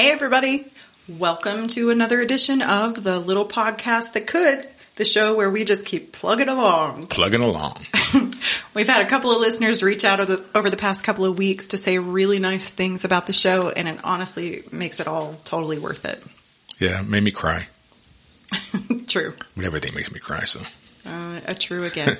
Hey, everybody. Welcome to another edition of the little podcast that could, the show where we just keep plugging along. Plugging along. We've had a couple of listeners reach out over the, over the past couple of weeks to say really nice things about the show, and it honestly makes it all totally worth it. Yeah, it made me cry. True. Everything makes me cry, so. Uh, a true again.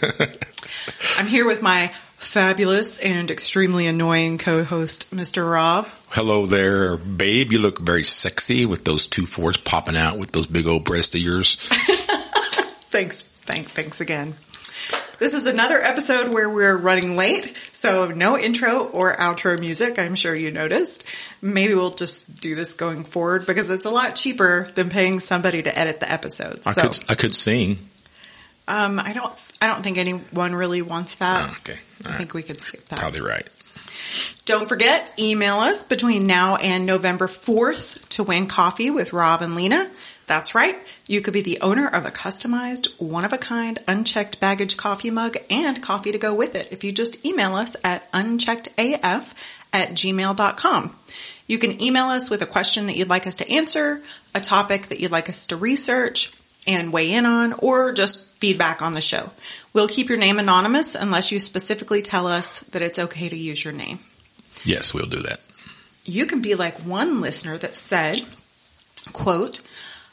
I'm here with my fabulous and extremely annoying co-host, Mr. Rob. Hello there, babe. You look very sexy with those two fours popping out with those big old breasts of yours. Thanks. Thank, thanks again. This is another episode where we're running late, so no intro or outro music. I'm sure you noticed. Maybe we'll just do this going forward because it's a lot cheaper than paying somebody to edit the episodes. I so, could, I could sing. Um, I don't, I don't think anyone really wants that. Oh, okay. I All think we could skip that. Probably right. Don't forget, email us between now and November 4th to win coffee with Rob and Lena. That's right. You could be the owner of a customized, one-of-a-kind, unchecked baggage coffee mug and coffee to go with it if you just email us at uncheckedaf at gmail.com. You can email us with a question that you'd like us to answer, a topic that you'd like us to research and weigh in on, or just feedback on the show. We'll keep your name anonymous unless you specifically tell us that it's okay to use your name. Yes, we'll do that. You can be like one listener that said, quote,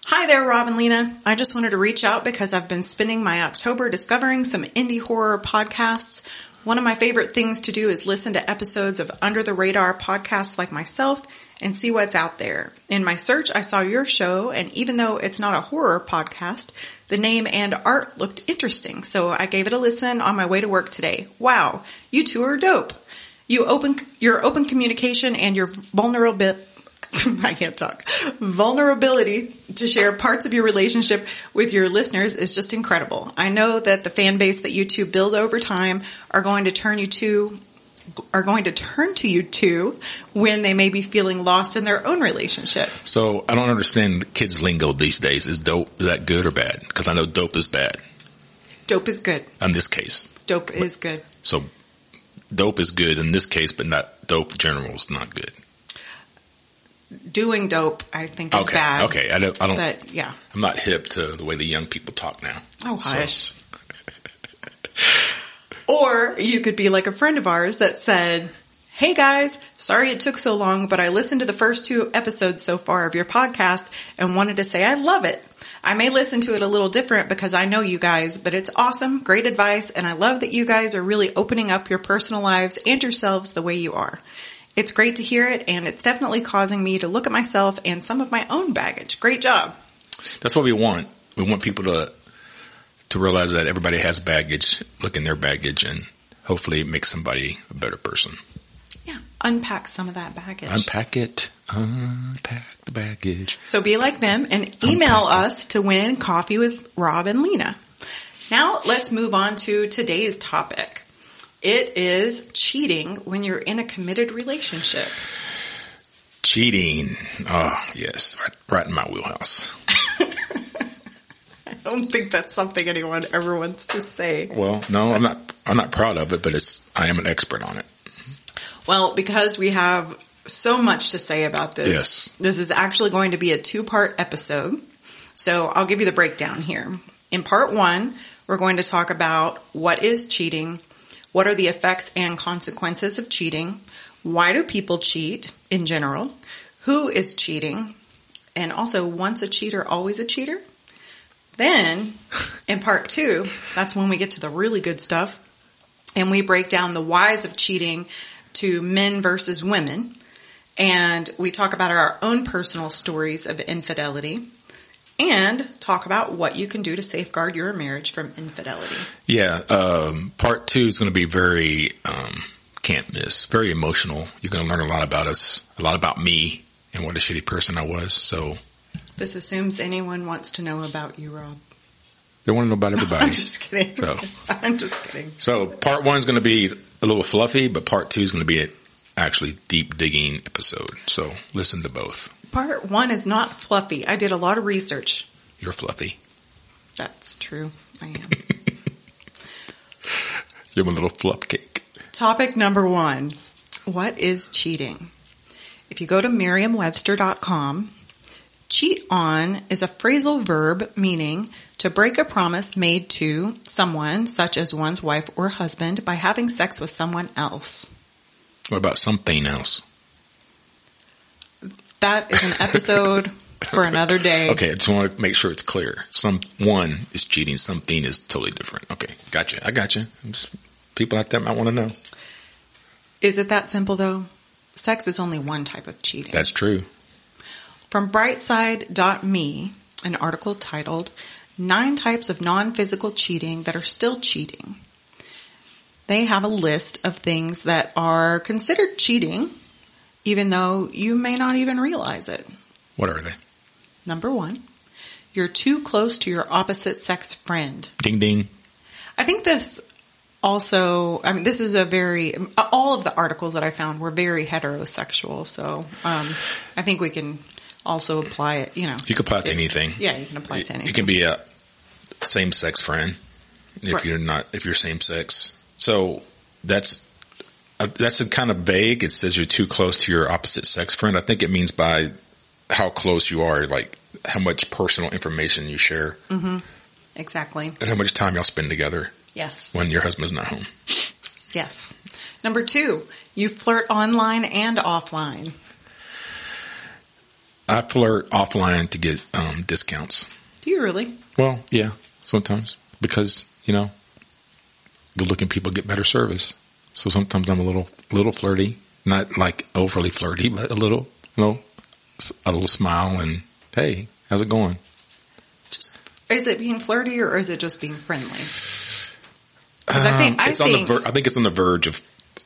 Hi there, Rob and Lena. I just wanted to reach out because I've been spending my October discovering some indie horror podcasts. One of my favorite things to do is listen to episodes of under the radar podcasts like myself and see what's out there. In my search, I saw your show and even though it's not a horror podcast, the name and art looked interesting. So I gave it a listen on my way to work today. Wow. You two are dope. You open, your open communication and your vulnerability, I can't talk, vulnerability to share parts of your relationship with your listeners is just incredible. I know that the fan base that you two build over time are going to turn you to are going to turn to you two when they may be feeling lost in their own relationship. So I don't understand kids' lingo these days. Is dope, is that good or bad? Because I know dope is bad Dope is good. in this case. Dope is good. So dope is good in this case, but not dope general is not good. Doing dope, I think, is Okay. bad. Okay. I don't, I don't, But yeah. I'm not hip to the way the young people talk now. Oh, So- hush. Or you could be like a friend of ours that said, Hey guys, sorry it took so long, but I listened to the first two episodes so far of your podcast and wanted to say I love it. I may listen to it a little different because I know you guys, but it's awesome, great advice, and I love that you guys are really opening up your personal lives and yourselves the way you are. It's great to hear it, and it's definitely causing me to look at myself and some of my own baggage. Great job. That's what we want. We want people to to realize that everybody has baggage, look in their baggage, and hopefully make somebody a better person. Yeah, unpack some of that baggage. Unpack it. Unpack the baggage. So be like them and email us to win coffee with Rob and Lena. Now let's move on to today's topic. It is cheating when you're in a committed relationship. Cheating. Oh, yes. Right, right in my wheelhouse. I don't think that's something anyone ever wants to say. Well, no, I'm not, I'm not proud of it, but it's, I am an expert on it. Well, because we have so much to say about this. Yes. This is actually going to be a two-part episode. So I'll give you the breakdown here. In part one, we're going to talk about what is cheating, what are the effects and consequences of cheating, why do people cheat in general, who is cheating, and also once a cheater, always a cheater. Then in part two, that's when we get to the really good stuff and we break down the whys of cheating to men versus women. And we talk about our own personal stories of infidelity and talk about what you can do to safeguard your marriage from infidelity. Yeah. Um, part two is going to be very, um, can't miss, very emotional. You're going to learn a lot about us, a lot about me and what a shitty person I was. So This assumes anyone wants to know about you, Rob. they want to know about everybody. I'm just kidding. So. I'm just kidding. So part one is going to be a little fluffy, but part two is going to be an actually deep digging episode. So listen to both. Part one is not fluffy. I did a lot of research. You're fluffy. That's true. I am. You're a little fluff cake. Topic number one. What is cheating? If you go to merriam-webster.com, cheat on is a phrasal verb meaning to break a promise made to someone, such as one's wife or husband, by having sex with someone else. What about something else? That is an episode for another day. Okay, I just want to make sure it's clear. Someone is cheating, something is totally different. Okay, gotcha. I gotcha. Just, people out there might want to know. Is it that simple though? Sex is only one type of cheating. That's true. From brightside.me, an article titled Nine Types of Non-Physical Cheating That Are Still Cheating. They have a list of things that are considered cheating, even though you may not even realize it. What are they? Number one, you're too close to your opposite sex friend. Ding ding. I think this also, I mean, this is a very, all of the articles that I found were very heterosexual. So, um, I think we can also apply it, you know. You can apply it to if- anything. Yeah, you can apply it to anything. it can be a same sex friend if Right. you're not if you're same sex. So that's uh, that's a kind of vague. It says you're too close to your opposite sex friend. I think it means by how close you are, like how much personal information you share Exactly. and how much time y'all spend together Yes. when your husband's not home. Yes. Number two, you flirt online and offline. I flirt offline to get um, discounts. Do you really? Well, yeah, sometimes because you know, good looking people get better service. So sometimes I'm a little, little flirty, not like overly flirty, but a little, you know, a little smile and hey, how's it going? Just is it being flirty or is it just being friendly? 'Cause I think I it's on the, think ver- I think it's on the verge of,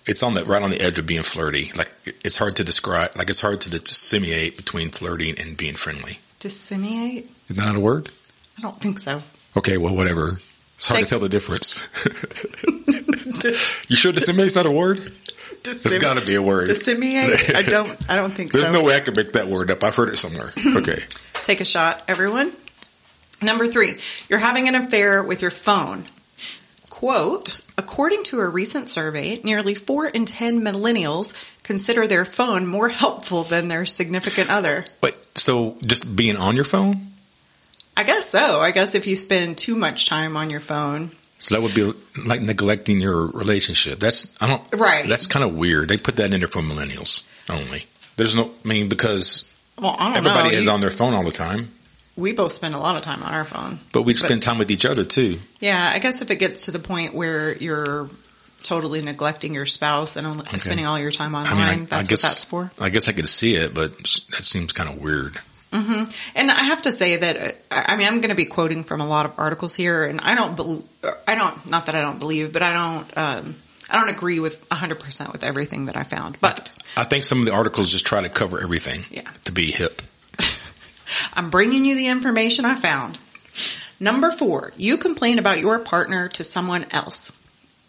it's on the right on the edge of being flirty. Like it's hard to describe, like it's hard to disseminate between flirting and being friendly. disseminate. Is that a word? I don't think so. Okay, well, whatever. It's hard Take- to tell the difference. you sure disseminate's not a word? There's got to be a word. Disseminate. I don't. I don't think so. There's so. no way I could make that word up. I've heard it somewhere. Okay. Take a shot, everyone. Number three, you're having an affair with your phone. Quote, according to a recent survey, nearly four in ten millennials consider their phone more helpful than their significant other. Wait, so just being on your phone? I guess so. I guess if you spend too much time on your phone, So that would be like neglecting your relationship. That's, I don't, Right. That's kind of weird. They put that in there for millennials only. There's no, I mean, because well, I don't everybody know. is You- on their phone all the time, we both spend a lot of time on our phone. but we spend time with each other too. Yeah, I guess if it gets to the point where you're totally neglecting your spouse and only spending all your time online, I mean, I, that's I guess, what that's for. I guess I could see it, but that seems kind of weird. And I have to say that uh, I I mean I'm going to be quoting from a lot of articles here, and I don't believe I don't not that I don't believe, but I don't um, I don't agree with 100 percent with everything that I found. But I think some of the articles just try to cover everything Yeah. to be hip. I'm bringing you the information I found. Number four, you complain about your partner to someone else.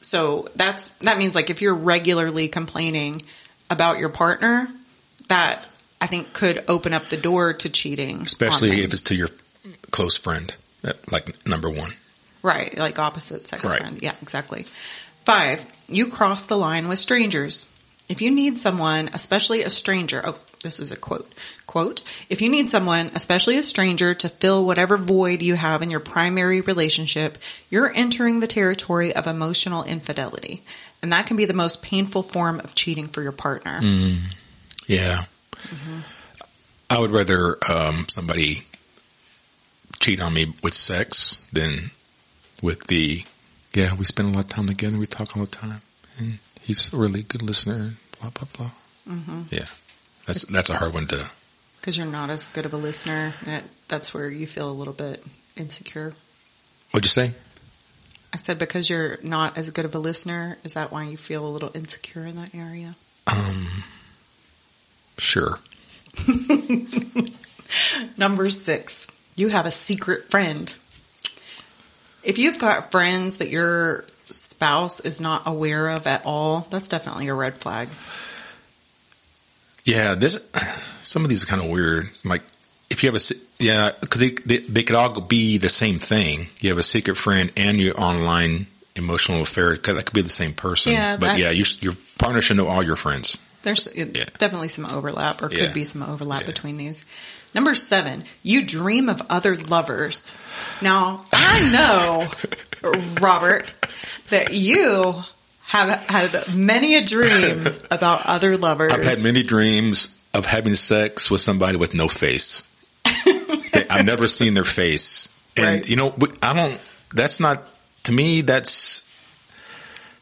So that's, that means like if you're regularly complaining about your partner, that I think could open up the door to cheating. especially if it's to your close friend, uh, like number one. Right, like opposite sex Right. friend. Yeah, exactly. Five, you cross the line with strangers. If you need someone, especially a stranger, oh, this is a quote, quote, if you need someone, especially a stranger, to fill whatever void you have in your primary relationship, you're entering the territory of emotional infidelity. And that can be the most painful form of cheating for your partner. Yeah. I would rather um, somebody cheat on me with sex than with the, yeah, we spend a lot of time together, we talk all the time, and he's a really good listener, blah, blah, blah. Yeah. That's, that's a hard one to, Because you're not as good of a listener. And it, that's where you feel a little bit insecure. what'd you say? I said because you're not as good of a listener, is that why you feel a little insecure in that area? Um, sure. Number six, you have a secret friend. If you've got friends that your spouse is not aware of at all, that's definitely a red flag. Yeah, this some of these are kind of weird. Like if you have a yeah, because they, they they could all be the same thing. You have a secret friend and your online emotional affair. That could be the same person. Yeah, but that- yeah, you, your partner should know all your friends. There's Yeah. definitely some overlap or could Yeah. be some overlap Yeah. between these. Number seven, you dream of other lovers. Now, I know, Robert, that you have had many a dream about other lovers. I've had many dreams of having sex with somebody with no face. I've never seen their face. And Right. you know, I don't, that's not, to me, that's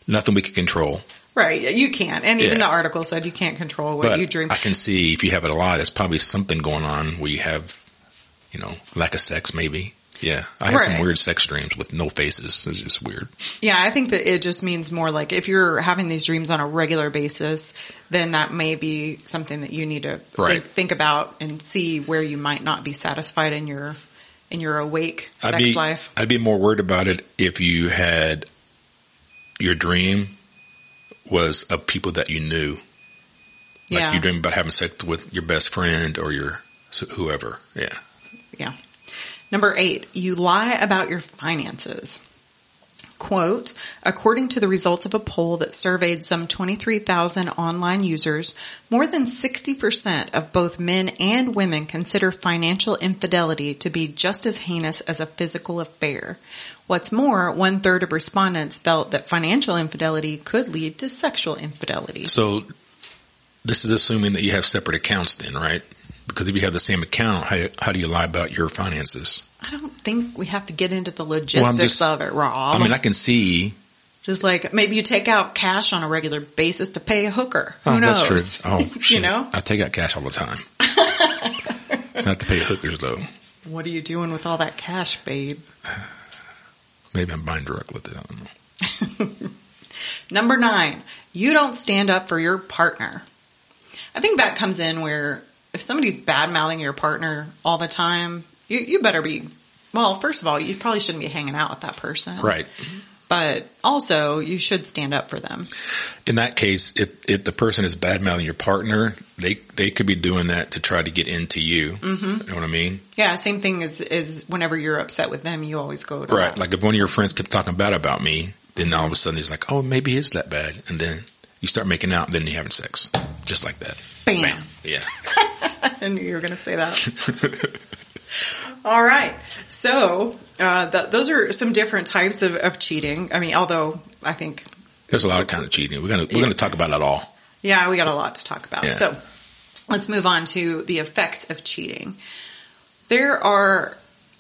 nothing we can control. Right, you can't. And even Yeah. the article said you can't control what But you dream. I can see if you have it a lot, there's probably something going on where you have, you know, lack of sex maybe. Yeah. I had some weird sex dreams with no faces. It's just weird. Yeah, I think that it just means more like if you're having these dreams on a regular basis, then that may be something that you need to Right. think, think about and see where you might not be satisfied in your in your awake sex I'd be, life. I'd be more worried about it if you had your dream was of people that you knew. Like yeah, you dream about having sex with your best friend or your whoever. Yeah. yeah. Number eight, you lie about your finances. Quote, according to the results of a poll that surveyed some 23,000 online users, more than 60% of both men and women consider financial infidelity to be just as heinous as a physical affair. What's more, one third of respondents felt that financial infidelity could lead to sexual infidelity. So this is assuming that you have separate accounts then, right? Because if you have the same account, how, how do you lie about your finances? I don't think we have to get into the logistics just- of it, Rob. I mean, I can see. Just like maybe you take out cash on a regular basis to pay a hooker. Oh, Who Oh, knows? that's true. Oh, shit. you know? I take out cash all the time. it's not to pay hookers though. What are you doing with all that cash, babe? Maybe I'm buying direct with it. I don't know. Number nine, you don't stand up for your partner. I think that comes in where if somebody's bad mouthing your partner all the time, you, you better be, well, first of all, you probably shouldn't be hanging out with that person. Right. But also, you should stand up for them. In that case, if, if the person is bad mouthing your partner, they, they could be doing that to try to get into you. Mm-hmm. You know what I mean? Yeah, same thing as, as whenever you're upset with them, you always go to Right. that. Like if one of your friends kept talking bad about me, then all of a sudden he's like, oh, maybe it's that bad. And then you start making out, then you're having sex. Just like that. Bam. Yeah. I knew you were going to say that. All right. So, uh, th- those are some different types of, of cheating. I mean, although I think, There's a lot of kind of cheating. We're going to, we're going to talk about it all. yeah, we got a lot to talk about. Yeah. So let's move on to the effects of cheating. There are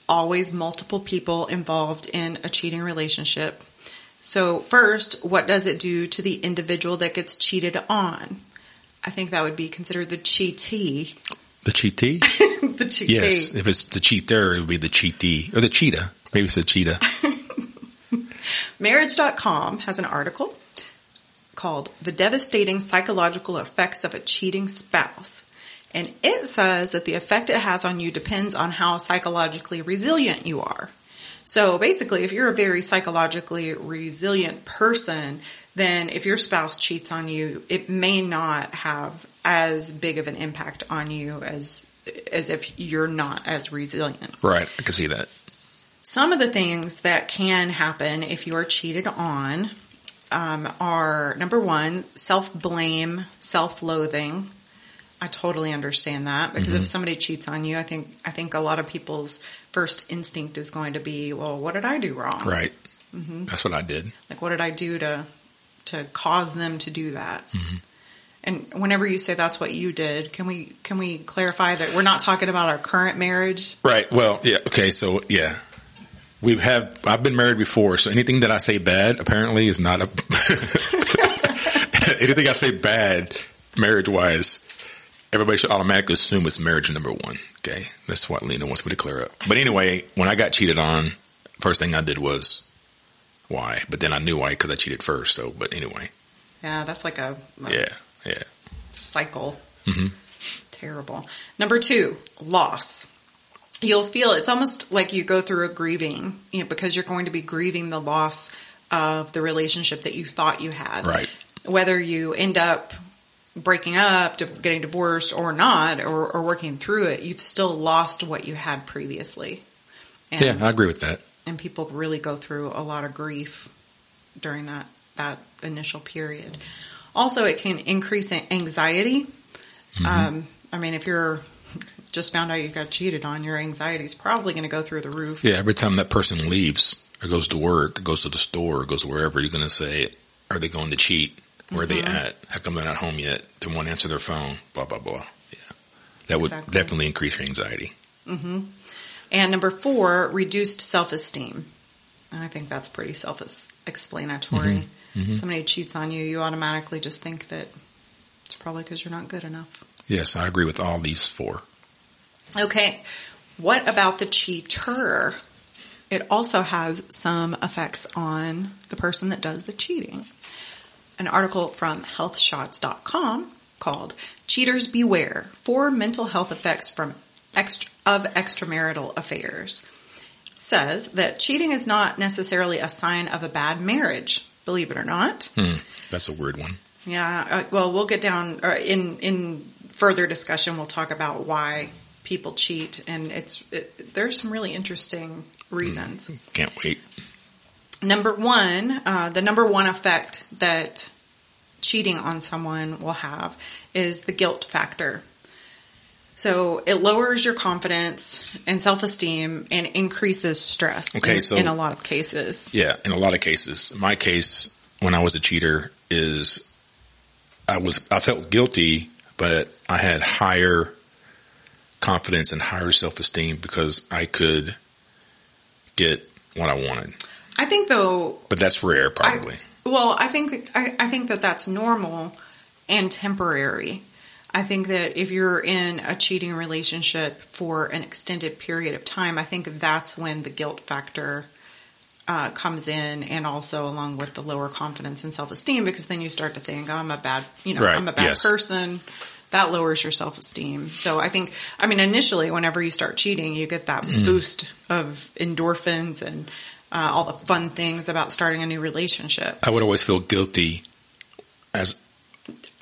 always multiple people involved in a cheating relationship. So first, what does it do to the individual that gets cheated on? I think that would be considered the cheatee. The cheatee? the cheatee. yes. If it's the cheater, it would be the cheatee or the cheetah. Maybe it's the cheetah. Marriage.com has an article called The Devastating Psychological Effects of a Cheating Spouse. And it says that the effect it has on you depends on how psychologically resilient you are. So basically, if you're a very psychologically resilient person, then if your spouse cheats on you, it may not have as big of an impact on you as as if you're not as resilient. right. I can see that. Some of the things that can happen if you are cheated on um, are number one, self blame, self loathing. I totally understand that because if somebody cheats on you, I think I think a lot of people's first instinct is going to be, well, what did I do wrong? Right. That's what I did. Like, what did I do to to cause them to do that? Mm-hmm. And whenever you say that's what you did, can we can we clarify that we're not talking about our current marriage? Right. Well, yeah. Okay. So yeah, we've I've been married before. So anything that I say bad apparently is not a, anything I say bad marriage wise, everybody should automatically assume it's marriage number one. Okay. That's what Lena wants me to clear up. But anyway, when I got cheated on, first thing I did was why, but then I knew why because I cheated first. So, but anyway, Yeah, that's like a, a yeah, yeah. cycle. Mm-hmm. Terrible. Number two, loss. You'll feel it's almost like you go through a grieving you know, because you're going to be grieving the loss of the relationship that you thought you had. Right. Whether you end up breaking up, getting divorced or not, or, or working through it, you've still lost what you had previously. And, Yeah. I agree with that. And people really go through a lot of grief during that that initial period. Also, it can increase anxiety. Mm-hmm. Um, I mean, if you're just found out you got cheated on, your anxiety is probably going to go through the roof. Yeah, every time that person leaves or goes to work, or goes to the store, or goes wherever, you're going to say, "Are they going to cheat? Where are they mm-hmm. at? How come they're not home yet? They won't answer their phone." Blah blah blah. Yeah, that would Exactly. definitely increase your anxiety. Mm-hmm. And number four, reduced self-esteem. And I think that's pretty self-explanatory. Mm-hmm. Mm-hmm. Somebody cheats on you, you automatically just think that it's probably because you're not good enough. Yes, I agree with all these four. Okay. What about the cheater? It also has some effects on the person that does the cheating. An article from healthshots.com called Cheaters Beware Four Mental Health Effects from extra, of Extramarital Affairs says that cheating is not necessarily a sign of a bad marriage, believe it or not. Hmm, that's a weird one. Yeah, uh, well, we'll get down uh, in in further discussion. We'll talk about why people cheat, and it's it, there's some really interesting reasons. Can't wait. Number one, uh, the number one effect that cheating on someone will have is the guilt factor. So it lowers your confidence and self esteem and increases stress. Okay, in, so- in a lot of cases, Yeah, in a lot of cases. My case, when I was a cheater, is I was I felt guilty, but I had higher confidence and higher self esteem because I could get what I wanted. I think though But that's rare, probably. I, well, I think I, I think that that's normal and temporary. I think that if you're in a cheating relationship for an extended period of time, I think that's when the guilt factor uh, comes in, and also along with the lower confidence and self esteem, because then you start to think, oh, "I'm a bad, you know, Right, I'm a bad yes. person." That lowers your self esteem. So I think, I mean, initially, whenever you start cheating, you get that Mm. boost of endorphins and uh, all the fun things about starting a new relationship. I would always feel guilty as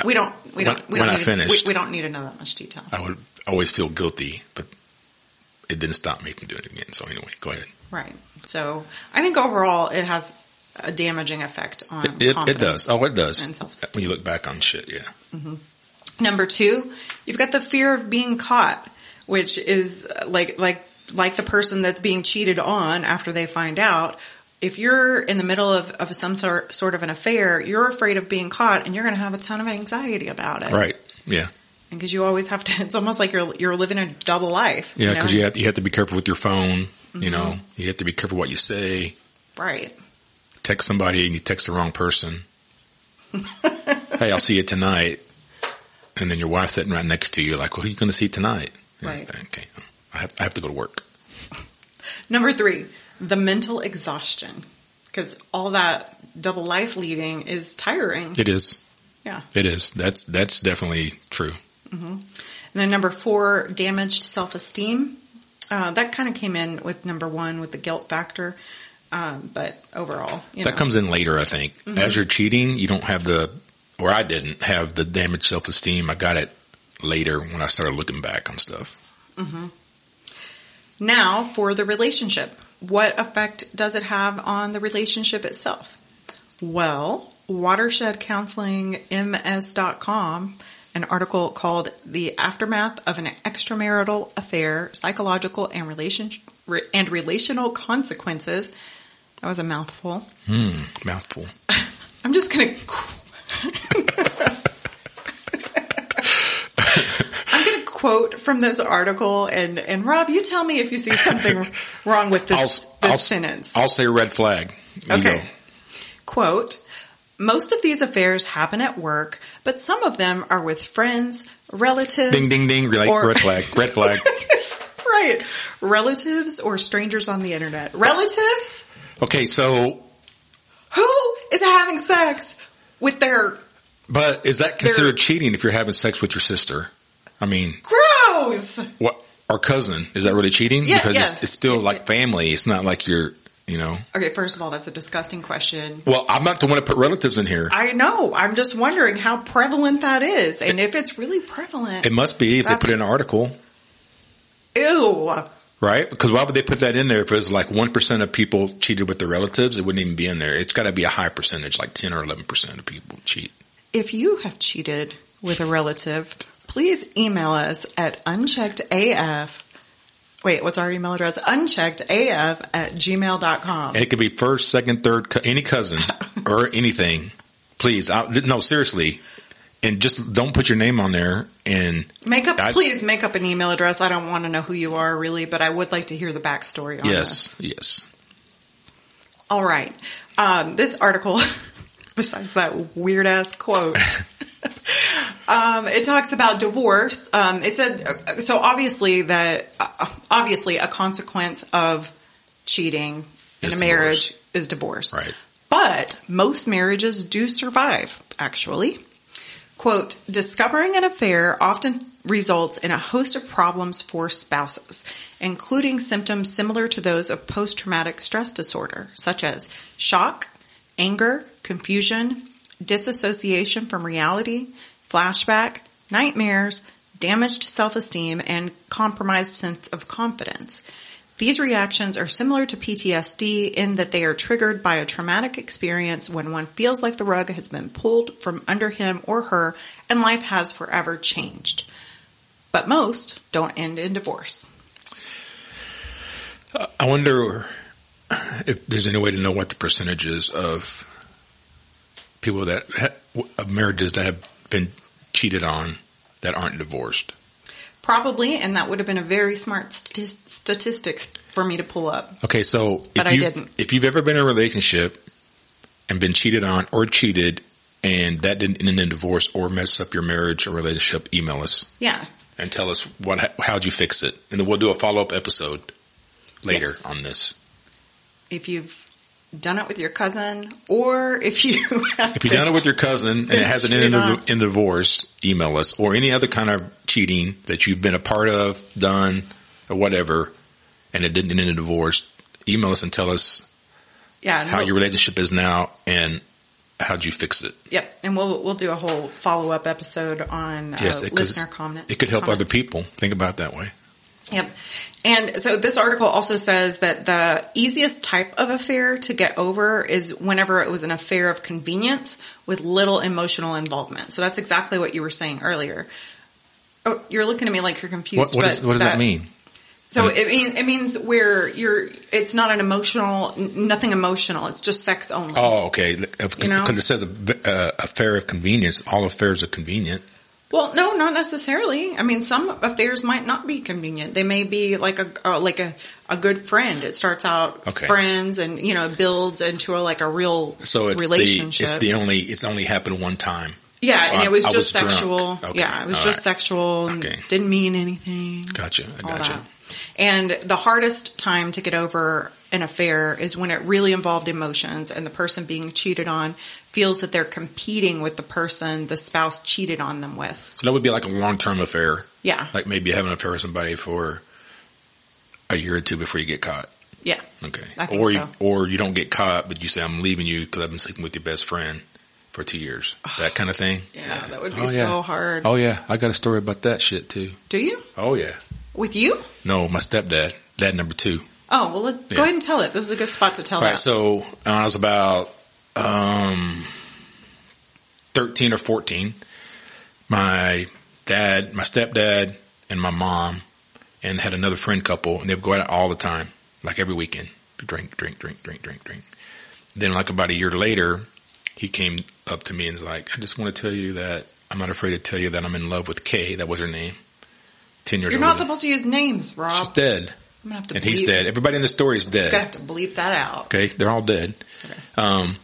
We don't. We don't. When- we when don't I need, finished. we, we don't need to know that much detail. I would always feel guilty, but it didn't stop me from doing it again. So anyway, go ahead. Right. So I think overall it has a damaging effect on It, it, it does. Oh, it does. When you look back on shit, yeah. Number two, you've got the fear of being caught, which is uh, like like like the person that's being cheated on after they find out. If you're in the middle of, of some sort sort of an affair, you're afraid of being caught, and you're going to have a ton of anxiety about it. Right. Yeah. Because you always have to. It's almost like you're you're living a double life. Yeah, know? because you have you have to be careful with your phone. You know, mm-hmm. you have to be careful what you say. right. Text somebody and you text the wrong person. hey, I'll see you tonight. And then your wife's sitting right next to you, like, "What are you going to see tonight?" Yeah, Right. Okay. I have I have to go to work. Number three, the mental exhaustion. Because all that double life leading is tiring. It is. Yeah. It is. That's that's definitely true. And then number four, damaged self esteem. Uh, that kind of came in with number one with the guilt factor. Um, but overall, you That know, comes in later, I think. As you're cheating, you don't have the, or I didn't have the damaged self esteem. I got it later when I started looking back on stuff. now for the relationship. What effect does it have on the relationship itself? Well, Watershed Counseling MS.com, an article called The Aftermath of an Extramarital Affair, Psychological and Relation re- and Relational Consequences. That was a mouthful. Hmm. Mouthful. I'm just gonna. I'm quote from this article, and and Rob, you tell me if you see something wrong with this this I'll, sentence. I'll say red flag. You okay. go. Quote. Most of these affairs happen at work, but some of them are with friends, relatives. Ding, ding, ding. Red, or- red flag. Red flag. right. Relatives or strangers on the internet. Relatives? Okay, so, Who is having sex with their but is that considered They're- cheating if you're having sex with your sister? I mean, gross? what, our cousin, is that really cheating? Yeah, because yes. it's, it's still like family. It's not like you're, you know. Okay, first of all, that's a disgusting question. Well, I'm not the one to put relatives in here. I know. I'm just wondering how prevalent that is, and if it's really prevalent. It must be if they put in an article, Ew. right? Because why would they put that in there if it was like 1% of people cheated with their relatives? It wouldn't even be in there. It's got to be a high percentage, like 10 or 11% of people cheat. If you have cheated with a relative, please email us at uncheckedaf. Wait, what's our email address? Uncheckedaf at gmail.com. And it could be first, second, third, any cousin or anything. Please, I, no, seriously. And just don't put your name on there and Make up, I- please make up an email address. I don't want to know who you are really, but I would like to hear the backstory on this. yes, yes. All right. Um, this article, besides that weird ass quote, um, it talks about divorce. Um, it said uh, so. Obviously, that uh, obviously a consequence of cheating in Is a marriage is divorce. Right. But most marriages do survive. Actually, quote: discovering an affair often results in a host of problems for spouses, including symptoms similar to those of post-traumatic stress disorder, such as shock, anger, confusion, disassociation from reality, flashback, nightmares, damaged self-esteem, and compromised sense of confidence. These reactions are similar to PTSD in that they are triggered by a traumatic experience when one feels like the rug has been pulled from under him or her and life has forever changed. But most don't end in divorce. I wonder if there's any way to know what the percentage is of people that ha- marriages that have been cheated on that aren't divorced. Probably, and that would have been a very smart st- statistics for me to pull up. Okay, so But if I didn't. if you've ever been in a relationship and been cheated on or cheated and that didn't end in divorce or mess up your marriage or relationship, email us Yeah. and tell us what how'd you fix it, and then we'll do a follow up episode later Yes. on this. If you've done it with your cousin or if you have If you've done it with your cousin and it hasn't ended in, in divorce, email us or any other kind of cheating that you've been a part of, done, or whatever, and it didn't end in a divorce. Email us and tell us yeah, how your relationship is now and how'd you fix it. Yep, and we'll we'll do a whole follow up episode on uh, Yes, it could- listener comment. It could help comments. other people. Think about it that way. Yep. And so this article also says that the easiest type of affair to get over is whenever it was an affair of convenience with little emotional involvement. So that's exactly what you were saying earlier. Oh, you're looking at me like you're confused. What, what, but is, what does that, mean? So it mean it means where you're. It's not an emotional, nothing emotional. It's just sex only. Oh, okay. Because You know? it says a, uh, affair of convenience. All affairs are convenient. Well, no, not necessarily. I mean, some affairs might not be convenient. They may be like a uh, like a, a good friend. It starts out Okay. friends, and you know, builds into a, like a real So it's relationship. the it's the only it's only happened one time. yeah, and I- it was just was sexual. Okay. Yeah, it was All just right. sexual. and Okay. Didn't mean anything. Gotcha. I gotcha. that. And the hardest time to get over an affair is when it really involved emotions and the person being cheated on feels that they're competing with the person the spouse cheated on them with. So that would be like a long term affair. Yeah. Like maybe having an affair with somebody for a year or two before you get caught. Yeah. Okay. Or you or you don't get caught, but you say I'm leaving you because I've been sleeping with your best friend for two years. That kind of thing. Yeah, that would be Oh, yeah. so hard. Oh yeah, I got a story about that shit too. Do you? Oh yeah. With you? No, my stepdad, dad number two. Oh, well, let, go ahead and tell it. This is a good spot to tell All right, that. so I was about um, thirteen or fourteen, my dad, my stepdad, and my mom, and had another friend couple, and they would go out all the time, like every weekend, drink, drink, drink, drink, drink, drink. Then, like about a year later, he came up to me and was like, "I just want to tell you that I'm not afraid to tell you that I'm in love with Kay. That was her name. Ten years You're not supposed to use names, Rob. She's dead, I'm gonna have to and bleep, he's dead. Everybody in the story is dead. I'm Gonna have to bleep that out. Okay, they're all dead. Um,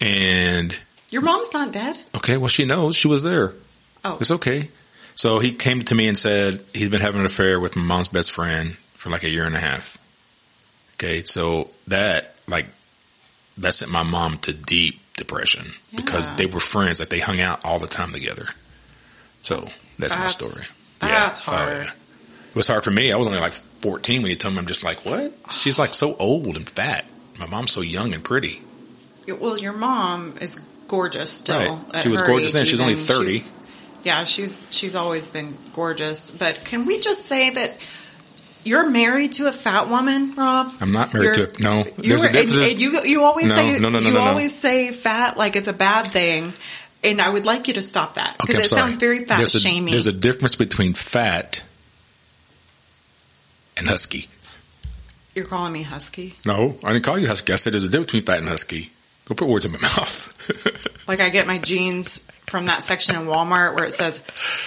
and Your mom's not dead. okay, well, she knows she was there. Oh, It's okay. So he came to me and said he's been having an affair with my mom's best friend for like a year and a half. Okay, so that like that sent my mom to deep depression because they were friends, like they hung out all the time together. So that's, my story. that's Oh, hard. yeah. It was hard for me. I was only like 14 when he told me. I'm just like, what? She's like so old and fat. My mom's so young and pretty. Well, your mom is gorgeous still. Right. She was gorgeous then. She's only 30. She's- yeah, she's she's always been gorgeous. But can we just say that you're married to a fat woman, Rob? I'm not married You're- to a, no. You There's were, a difference. and, and you you always No, say no, no, no, you no, no. always say fat like it's a bad thing. and I would like you to stop that because Okay, it sorry. sounds very fat there's a, shaming. There's a difference between fat and husky. You're calling me husky? No, I didn't call you husky. I said there's a difference between fat and husky. Don't put words in my mouth. Like I get my jeans from that section in Walmart where it says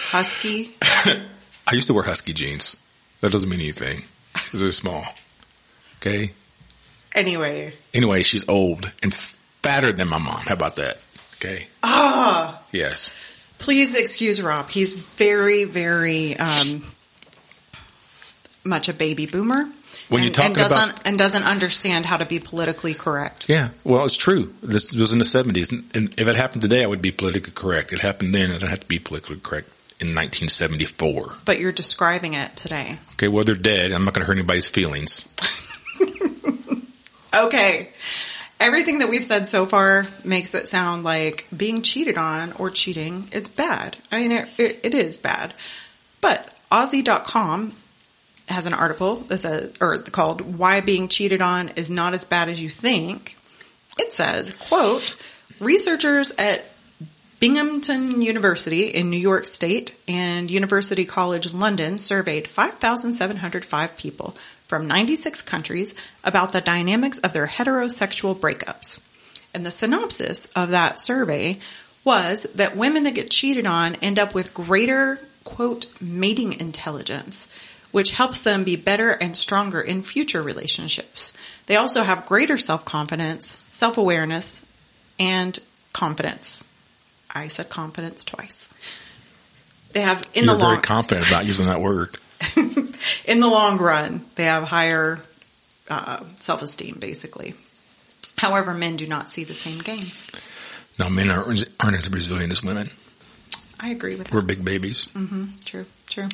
husky. I used to wear husky jeans. That doesn't mean anything. They're small. Okay. Anyway, Anyway, she's old and fatter than my mom. How about that? Okay. ah, Yes. please excuse Rob. He's very, very um, much a baby boomer. When and, you're talking and about- doesn't and doesn't understand how to be politically correct. Yeah. Well, it's true. This was in the seventies, and if it happened today, I would be politically correct. It happened then, and I don't have to be politically correct in 1974. But you're describing it today. Okay. Well, they're dead. I'm not going to hurt anybody's feelings. Okay. Everything that we've said so far makes it sound like being cheated on or cheating is bad. I mean, it, it, it is bad. But Aussie.com has an article that says, or called Why Being Cheated On is Not as Bad as You Think. It says, quote, researchers at Binghamton University in New York State and University College London surveyed 5,705 people from 96 countries about the dynamics of their heterosexual breakups. And the synopsis of that survey was that women that get cheated on end up with greater, quote, mating intelligence, which helps them be better and stronger in future relationships. They also have greater self-confidence, self-awareness, and confidence. I said confidence twice. They have in You're the very long confident about using that word. in the long run, they have higher uh, self-esteem, basically. However, men do not see the same gains. Now, men aren't, aren't as resilient as women. I agree with that. We're big babies. True, true.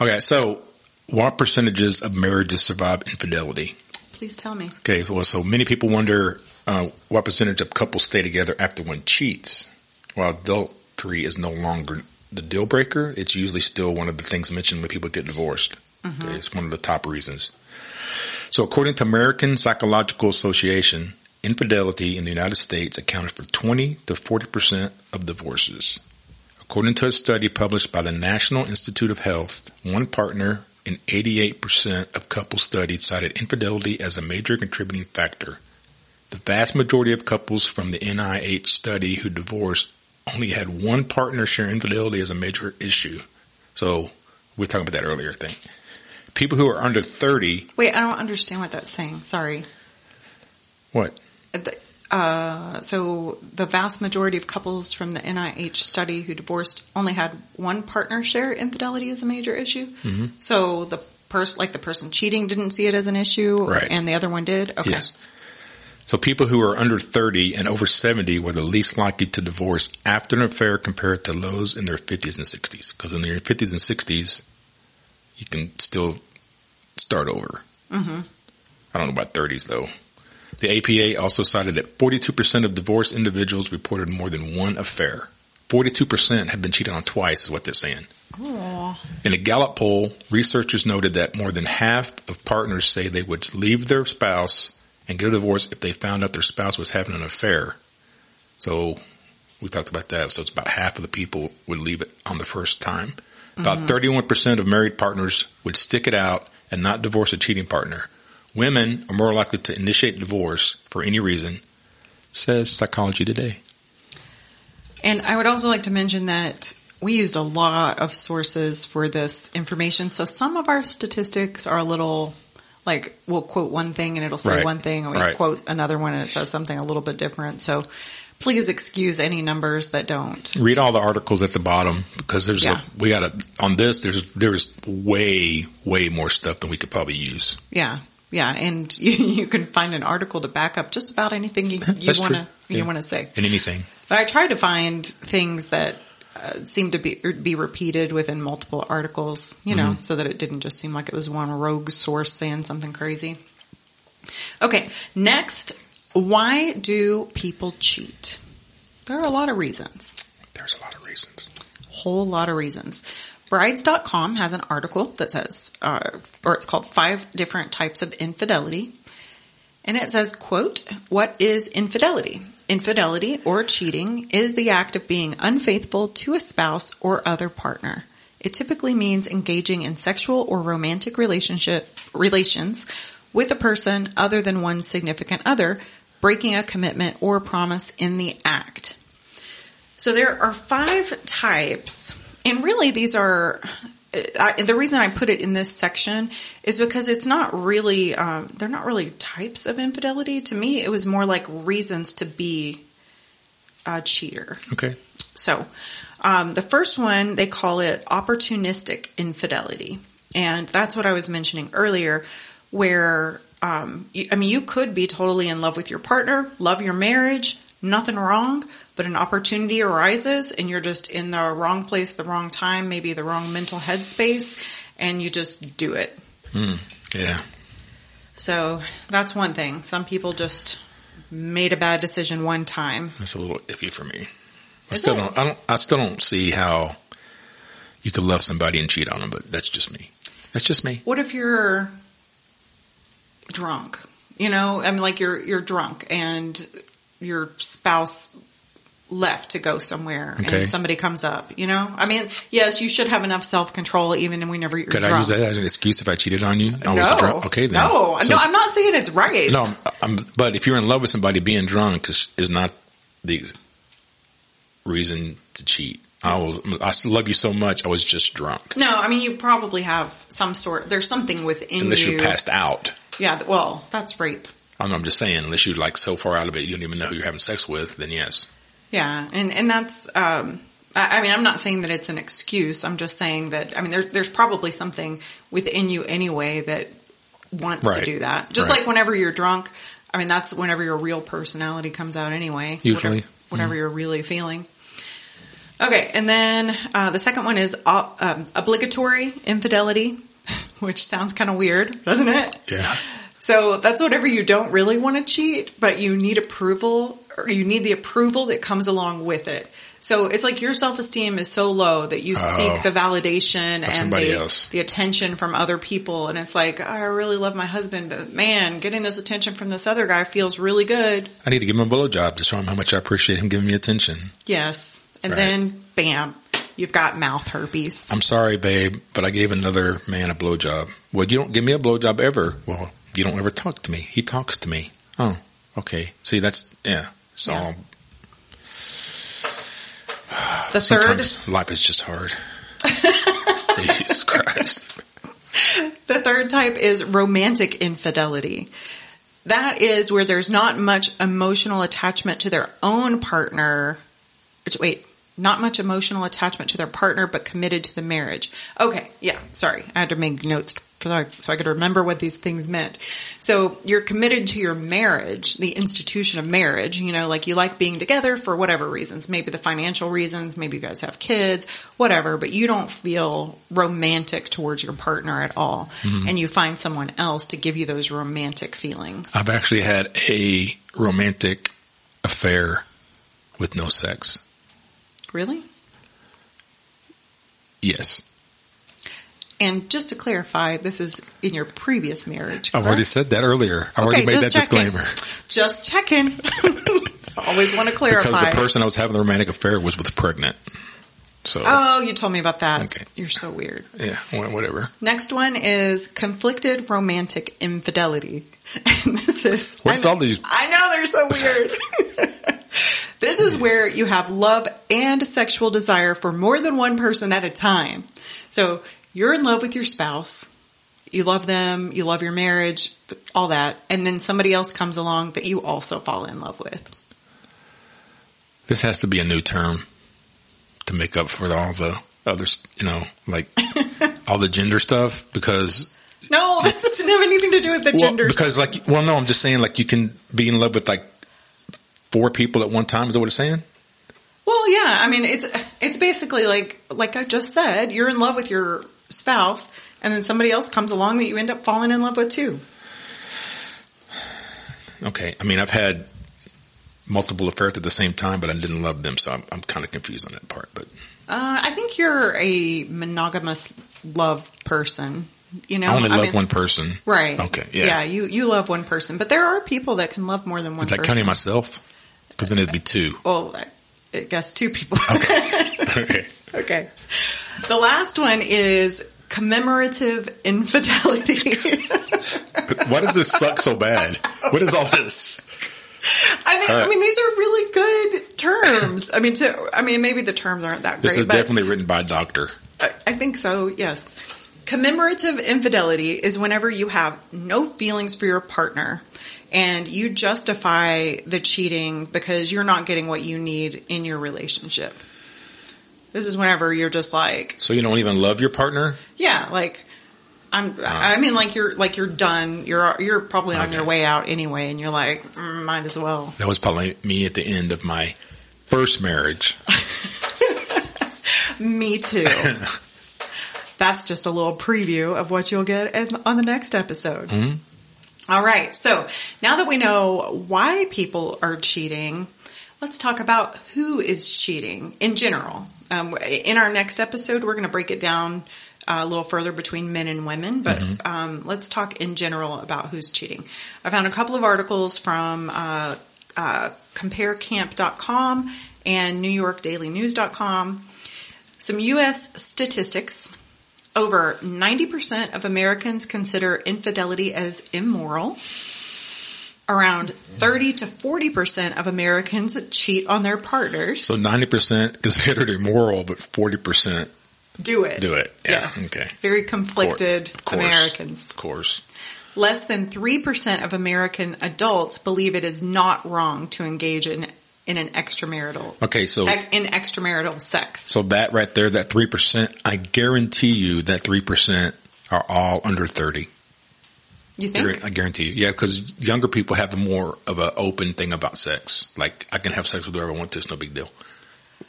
Okay. So what percentages of marriages survive infidelity? Please tell me. Okay. Well, so many people wonder, uh, what percentage of couples stay together after one cheats? While adultery is no longer the deal breaker, it's usually still one of the things mentioned when people get divorced. Okay, it's one of the top reasons. So according to American Psychological Association, infidelity in the United States accounted for 20 to 40% of divorces. According to a study published by the National Institute of Health, one partner in 88% of couples studied cited infidelity as a major contributing factor. The vast majority of couples from the NIH study who divorced only had one partner share infidelity as a major issue. So we were talking about that earlier, I think. People who are under 30, Wait, I don't understand what that's saying. Sorry. what? Uh, Uh, so the vast majority of couples from the NIH study who divorced only had one partner share infidelity as a major issue. Mm-hmm. So the person, like the person cheating, didn't see it as an issue, Right. and the other one did. Okay. Yes. So people who are under 30 and over 70 were the least likely to divorce after an affair compared to those in their 50s and 60s. Because in your 50s and 60s, you can still start over. Mm-hmm. I don't know about 30s though. The APA also cited that 42% of divorced individuals reported more than one affair. 42% have been cheated on twice is what they're saying. Aw. In a Gallup poll, researchers noted that more than half of partners say they would leave their spouse and get a divorce if they found out their spouse was having an affair. So we talked about that. So it's about half of the people would leave it on the first time. About mm-hmm. 31% of married partners would stick it out and not divorce a cheating partner. Women are more likely to initiate divorce for any reason, says Psychology Today. And I would also like to mention that we used a lot of sources for this information. So some of our statistics are a little like we'll quote one thing and it'll say Right. one thing, and we Right. quote another one and it says something a little bit different. So please excuse any numbers that don't. read all the articles at the bottom because there's Yeah. a, we got a, on this, there's, there's way, way more stuff than we could probably use. Yeah. Yeah. And you, you can find an article to back up just about anything you, want to, you want to say. In anything. But I tried to find things that uh, seemed to be be repeated within multiple articles, you know, so that it didn't just seem like it was one rogue source saying something crazy. Okay, next, why do people cheat? There are a lot of reasons. There's a lot of reasons. Whole lot of reasons. Brides.com has an article that says, uh, or it's called Five Different Types of Infidelity. And it says, quote, what is infidelity? Infidelity or cheating is the act of being unfaithful to a spouse or other partner. It typically means engaging in sexual or romantic relationship relations with a person other than one's significant other, breaking a commitment or promise in the act. So there are five types, and really these are I, the reason I put it in this section is because it's not really, um, they're not really types of infidelity. To me, it was more like reasons to be a cheater. Okay. So, um, the first one, they call it opportunistic infidelity. And that's what I was mentioning earlier, where, um, you, I mean, you could be totally in love with your partner, love your marriage, nothing wrong, but an opportunity arises and you're just in the wrong place at the wrong time, maybe the wrong mental headspace, and you just do it. Mm, yeah. So that's one thing. Some people just made a bad decision one time. That's a little iffy for me. I Is still it? don't. I don't. I still don't see how you could love somebody and cheat on them. But that's just me. That's just me. What if you're drunk? You know, I mean, like you're you're drunk and your spouse left to go somewhere Okay. and somebody comes up. You know, I mean, yes, you should have enough self control even whenever you're Could drunk. I use that as an excuse if I cheated on you? I no, was drunk. Okay, then. no, So- no, I'm not saying it's right. No, I'm, I'm- but if you're in love with somebody, being drunk is, is not the reason to cheat. I will. I love you so much. I was just drunk. No, I mean you probably have some sort. There's something within you. Unless you. passed out. Yeah, well, that's rape. I'm, I'm just saying, unless you're like so far out of it, you don't even know who you're having sex with. Then yes. Yeah, and and that's. Um, I mean, I'm not saying that it's an excuse. I'm just saying that. I mean, there's there's probably something within you anyway that wants to do that. Just Right. like whenever you're drunk. I mean, that's whenever your real personality comes out anyway. Usually. Whatever, whenever you're really feeling. Okay, and then uh, the second one is uh, um, obligatory infidelity, which sounds kind of weird, doesn't it? Yeah. So that's whatever you don't really want to cheat, but you need approval or you need the approval that comes along with it. So it's like your self-esteem is so low that you Oh. seek the validation and the, else. the attention from other people. And it's like, oh, I really love my husband, but man, getting this attention from this other guy feels really good. I need to give him a blowjob to show him how much I appreciate him giving me attention. Yes. And Right. then bam, you've got mouth herpes. I'm sorry, babe, but I gave another man a blowjob. Well, you don't give me a blowjob ever. Well, you don't ever talk to me. He talks to me. Oh, okay. See, that's yeah. It's Yeah. The third, Sometimes life is just hard. Jesus Christ. The third type is romantic infidelity. That is where there's not much emotional attachment to their own partner. Wait, not much emotional attachment to their partner, but committed to the marriage. Okay, yeah, sorry. I had to make notes so I could remember what these things meant. So you're committed to your marriage, the institution of marriage, you know, like you like being together for whatever reasons, maybe the financial reasons, maybe you guys have kids, whatever, but you don't feel romantic towards your partner at all. Mm-hmm. And you find someone else to give you those romantic feelings. I've actually had a romantic affair with no sex. Really? Yes. And just to clarify, this is in your previous marriage. I've already said that earlier. I already made that checking. disclaimer. Just checking. Always want to clarify. Because the person I was having the romantic affair was with pregnant. So, oh, you told me about that. Okay. You're so weird. yeah, whatever. Next one is conflicted romantic infidelity. And this is What's I know, all these- I know they're so weird. this is where you have love and sexual desire for more than one person at a time. So you're in love with your spouse. You love them. You love your marriage, all that. And then somebody else comes along that you also fall in love with. This has to be a new term to make up for all the others, you know, like all the gender stuff because No, this doesn't have anything to do with the well, gender. because like well no, I'm just saying like you can be in love with like four people at one time. Is that what it's saying? Well, yeah. I mean, it's it's basically like like I just said, you're in love with your spouse, and then somebody else comes along that you end up falling in love with too. Okay, I mean I've had multiple affairs at the same time, but I didn't love them, so I'm, I'm kind of confused on that part. But Uh, I think you're a monogamous love person. You know, I only love mean- one person. Right. Okay. Yeah. Yeah. You you love one person, but there are people that can love more than one Is that person. counting myself? Because then it'd be two. Well, I- I guess two people. Okay. okay. The last one is commemorative infidelity. Why does this suck so bad? What is all this? I think, right. I mean, these are really good terms. I mean, to, I mean, maybe the terms aren't that This great, is but definitely written by a doctor. I, I think so, yes. Commemorative infidelity is whenever you have no feelings for your partner and you justify the cheating because you're not getting what you need in your relationship. This is whenever you're just like, So you don't even love your partner? yeah, like I'm. I mean, like you're like you're done. You're you're probably on Okay. your way out anyway, and you're like, mm, might as well. That was probably me at the end of my first marriage. Me too. That's just a little preview of what you'll get in- on the next episode. All right. So now that we know why people are cheating, let's talk about who is cheating in general. Um, in our next episode, we're going to break it down uh, a little further between men and women, but um, let's talk in general about who's cheating. I found a couple of articles from uh, uh, comparecamp.com and NewYorkDailyNews.com. Some U.S. statistics. Over 90% of Americans consider infidelity as immoral. Around 30 to 40% of Americans cheat on their partners. So 90% considered immoral, but 40% do it. do it. Yeah, Yes. okay. Very conflicted Of course. Americans. Of course. Less than 3% of American adults believe it is not wrong to engage in, in an extramarital, Okay, so in extramarital sex. so that right there, that 3%, I guarantee you that 3% are all under 30. You think? I guarantee you. Yeah, because younger people have more of an open thing about sex. Like, I can have sex with whoever I want to. It's no big deal.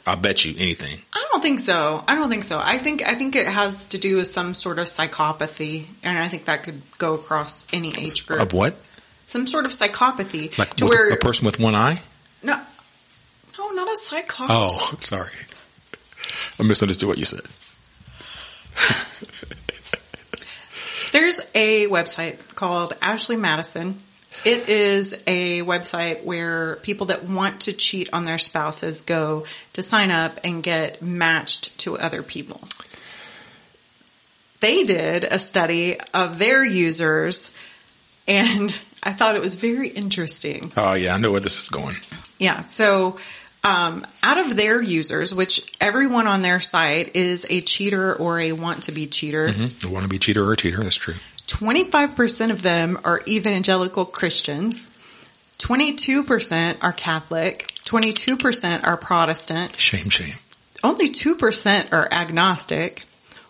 I'll bet you anything. I don't think so. I don't think so. I think I think it has to do with some sort of psychopathy, and I think that could go across any age group. Of what? Some sort of psychopathy Like to where a person with one eye? no, no, not a psychopath. Oh, sorry. I misunderstood what you said. There's a website called Ashley Madison. It is a website where people that want to cheat on their spouses go to sign up and get matched to other people. They did a study of their users and I thought it was very interesting. Oh, yeah, I know where this is going. Yeah. So, um, out of their users, which everyone on their site is a cheater or a want to be cheater, You want to be cheater or a cheater? That's true. 25% of them are evangelical Christians. 22% are Catholic. 22% are Protestant. Shame, shame. Only 2% are agnostic.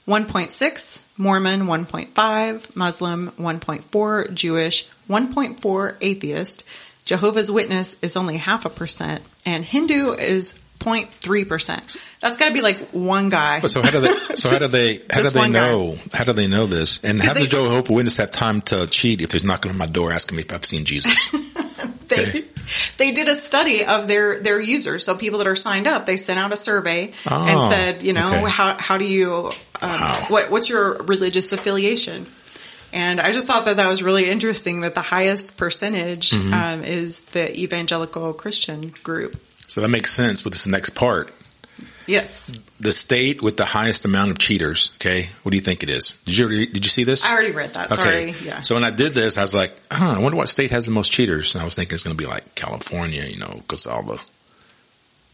1.6 Mormon, 1.5 Muslim, 1.4 Jewish, 1.4 atheist. Jehovah's Witness is only half a percent and Hindu is 0.3%. That's gotta be like one guy. But so how do they? So how do they? How do they one guy. know? How do they know this? And how they- does Jehovah's Witness have time to cheat if there's knocking on my door asking me if I've seen Jesus? they Okay. they did a study of their their users. So people that are signed up, they sent out a survey Oh, and said, you know, okay. how how do you um, Wow. what what's your religious affiliation? And I just thought that that was really interesting that the highest percentage Mm-hmm. um, is the evangelical Christian group. so that makes sense with this next part. Yes, The state with the highest amount of cheaters. Okay, what do you think it is? Did you already, did you see this? I already read that. Okay. Yeah. So when I did this, I was like, oh, I wonder what state has the most cheaters. And I was thinking it's going to be like California, you know, because all the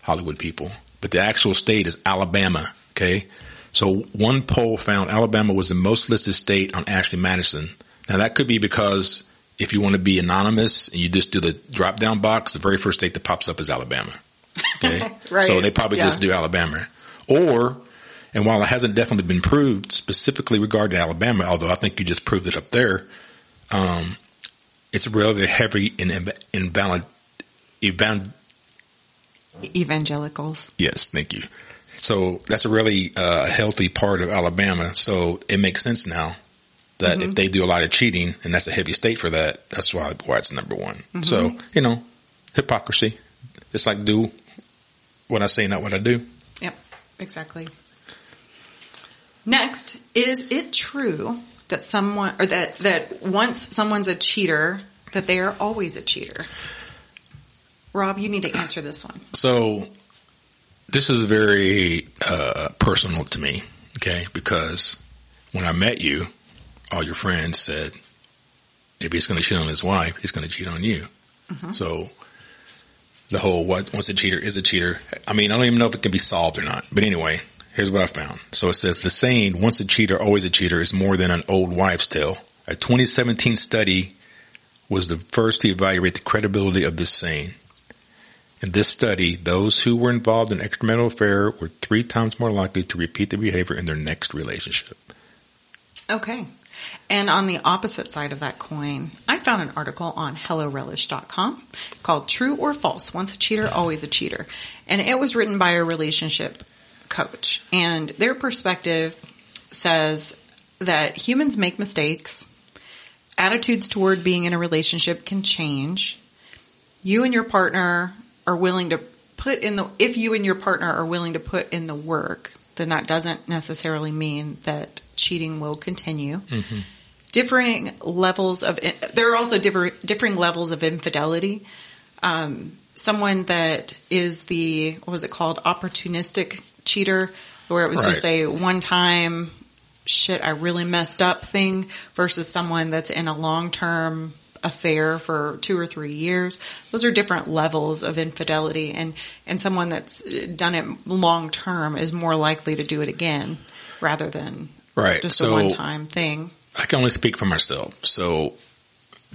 Hollywood people. But the actual state is Alabama. Okay. So one poll found Alabama was the most listed state on Ashley Madison. Now that could be because if you want to be anonymous and you just do the drop down box, the very first state that pops up is Alabama. Okay. Right. So they probably Yeah. just do Alabama. Or, and while it hasn't definitely been proved specifically regarding Alabama, although I think you just proved it up there, um, it's rather heavy in inv- invalid, Evangelicals. yes, thank you. So that's a really uh, healthy part of Alabama. So it makes sense now that mm-hmm. if they do a lot of cheating and that's a heavy state for that, that's why why it's number one. Mm-hmm. So you know, hypocrisy. It's like do what I say, not what I do. Yep, exactly. Next, is it true that someone or that that once someone's a cheater, that they are always a cheater? Rob, you need to answer this one. So this is very uh, personal to me, okay? Because when I met you, all your friends said if he's going to cheat on his wife, he's going to cheat on you. So the whole what once a cheater is a cheater. I mean, I don't even know if it can be solved or not. But anyway, here's what I found. So it says the saying "once a cheater, always a cheater" is more than an old wives' tale. A 2017 study was the first to evaluate the credibility of this saying. In this study, those who were involved in extramarital affair were three times more likely to repeat the behavior in their next relationship. Okay. And on the opposite side of that coin, I found an article on HelloRelish.com called True or False, Once a Cheater, Always a Cheater. And it was written by a relationship coach. And their perspective says that humans make mistakes. Attitudes toward being in a relationship can change. You and your partner are willing to put in the, if you and your partner are willing to put in the work, then that doesn't necessarily mean that cheating will continue. Differing levels of, there are also differ, differing levels of infidelity. Um, someone that is the, what was it called? Opportunistic cheater, where it was just a one time shit, I really messed up thing versus someone that's in a long term affair for two or three years. Those are different levels of infidelity and, and someone that's done it long term is more likely to do it again rather than Right. just so a one time thing. I can only speak for myself. So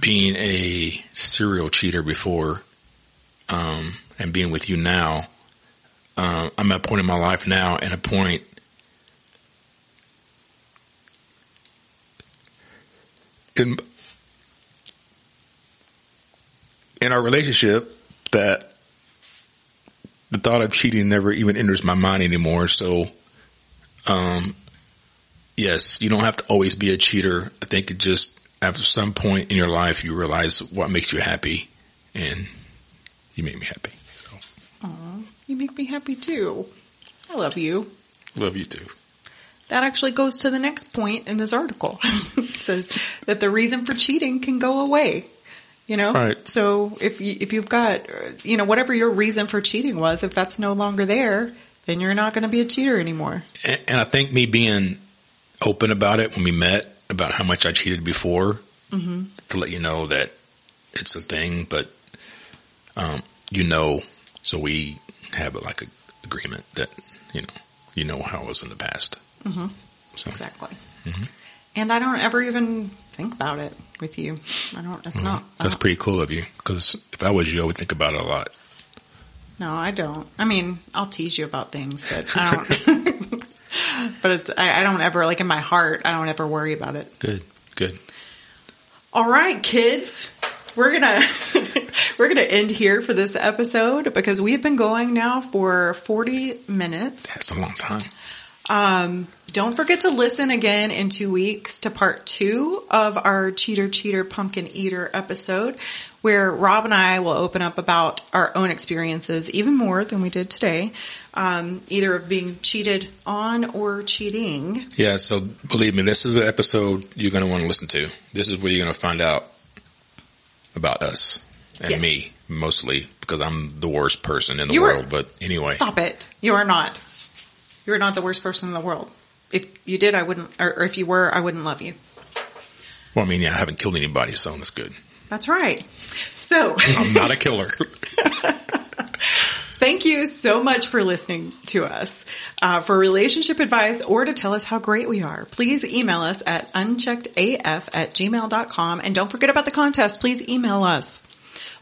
being a serial cheater before, um, and being with you now, um, I'm at a point in my life now and a point in, in our relationship that the thought of cheating never even enters my mind anymore. So, um, yes, you don't have to always be a cheater. I think it just after some point in your life you realize what makes you happy, and you make me happy. So, You make me happy too. I love you. love you too. That actually goes to the next point in this article. it says that the reason for cheating can go away. You know, Right. so if you, if you've got, you know, whatever your reason for cheating was, if that's no longer there, then you're not going to be a cheater anymore. And, and I think me being open about it when we met about how much I cheated before to let you know that it's a thing, but um, you know, so we have like a agreement that you know you know how it was in the past. Mm-hmm. So Exactly. And I don't ever even think about it with you. I don't. It's mm-hmm. not. That's pretty cool of you because if I was you, I would think about it a lot. No, I don't. I mean, I'll tease you about things, but I don't. but it's, I, I don't ever like in my heart. I don't ever worry about it. Good, good. All right, kids. We're gonna we're gonna end here for this episode because we've been going now for forty minutes. That's a long time. Um, don't forget to listen again in two weeks to part two of our Cheater Cheater Pumpkin Eater episode, where Rob and I will open up about our own experiences even more than we did today, um, either of being cheated on or cheating. Yeah, so believe me, this is an episode you're going to want to listen to. This is where you're going to find out about us and Yes. me, mostly because I'm the worst person in the You world. But anyway, Stop it. You are not. You are not the worst person in the world. If you did, I wouldn't, or, or if you were, I wouldn't love you. well, I mean, yeah, I haven't killed anybody, so that's good. That's right. So, I'm not a killer. thank you so much for listening to us. Uh, for relationship advice or to tell us how great we are, please email us at uncheckedaf at gmail.com. And don't forget about the contest. Please email us.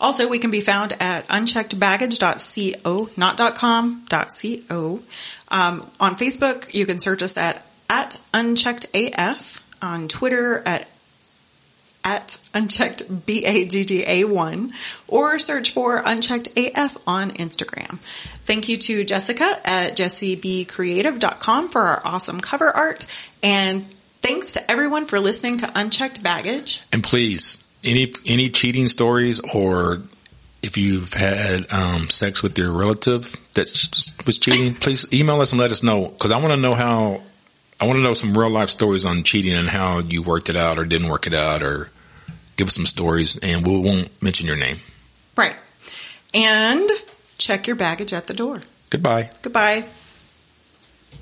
Also, we can be found at uncheckedbaggage.co, not .com, .co. Um, on Facebook, you can search us at, at uncheckedaf. On Twitter at at unchecked BAGGA1 or search for unchecked AF on Instagram. Thank you to Jessica at jessiebcreative.com for our awesome cover art and thanks to everyone for listening to Unchecked Baggage. and please, any any cheating stories or if you've had um, sex with your relative that was cheating, please email us and let us know because I want to know how. I want to know some real life stories on cheating and how you worked it out or didn't work it out or give us some stories and we won't mention your name. Right. And check your baggage at the door. Goodbye. Goodbye.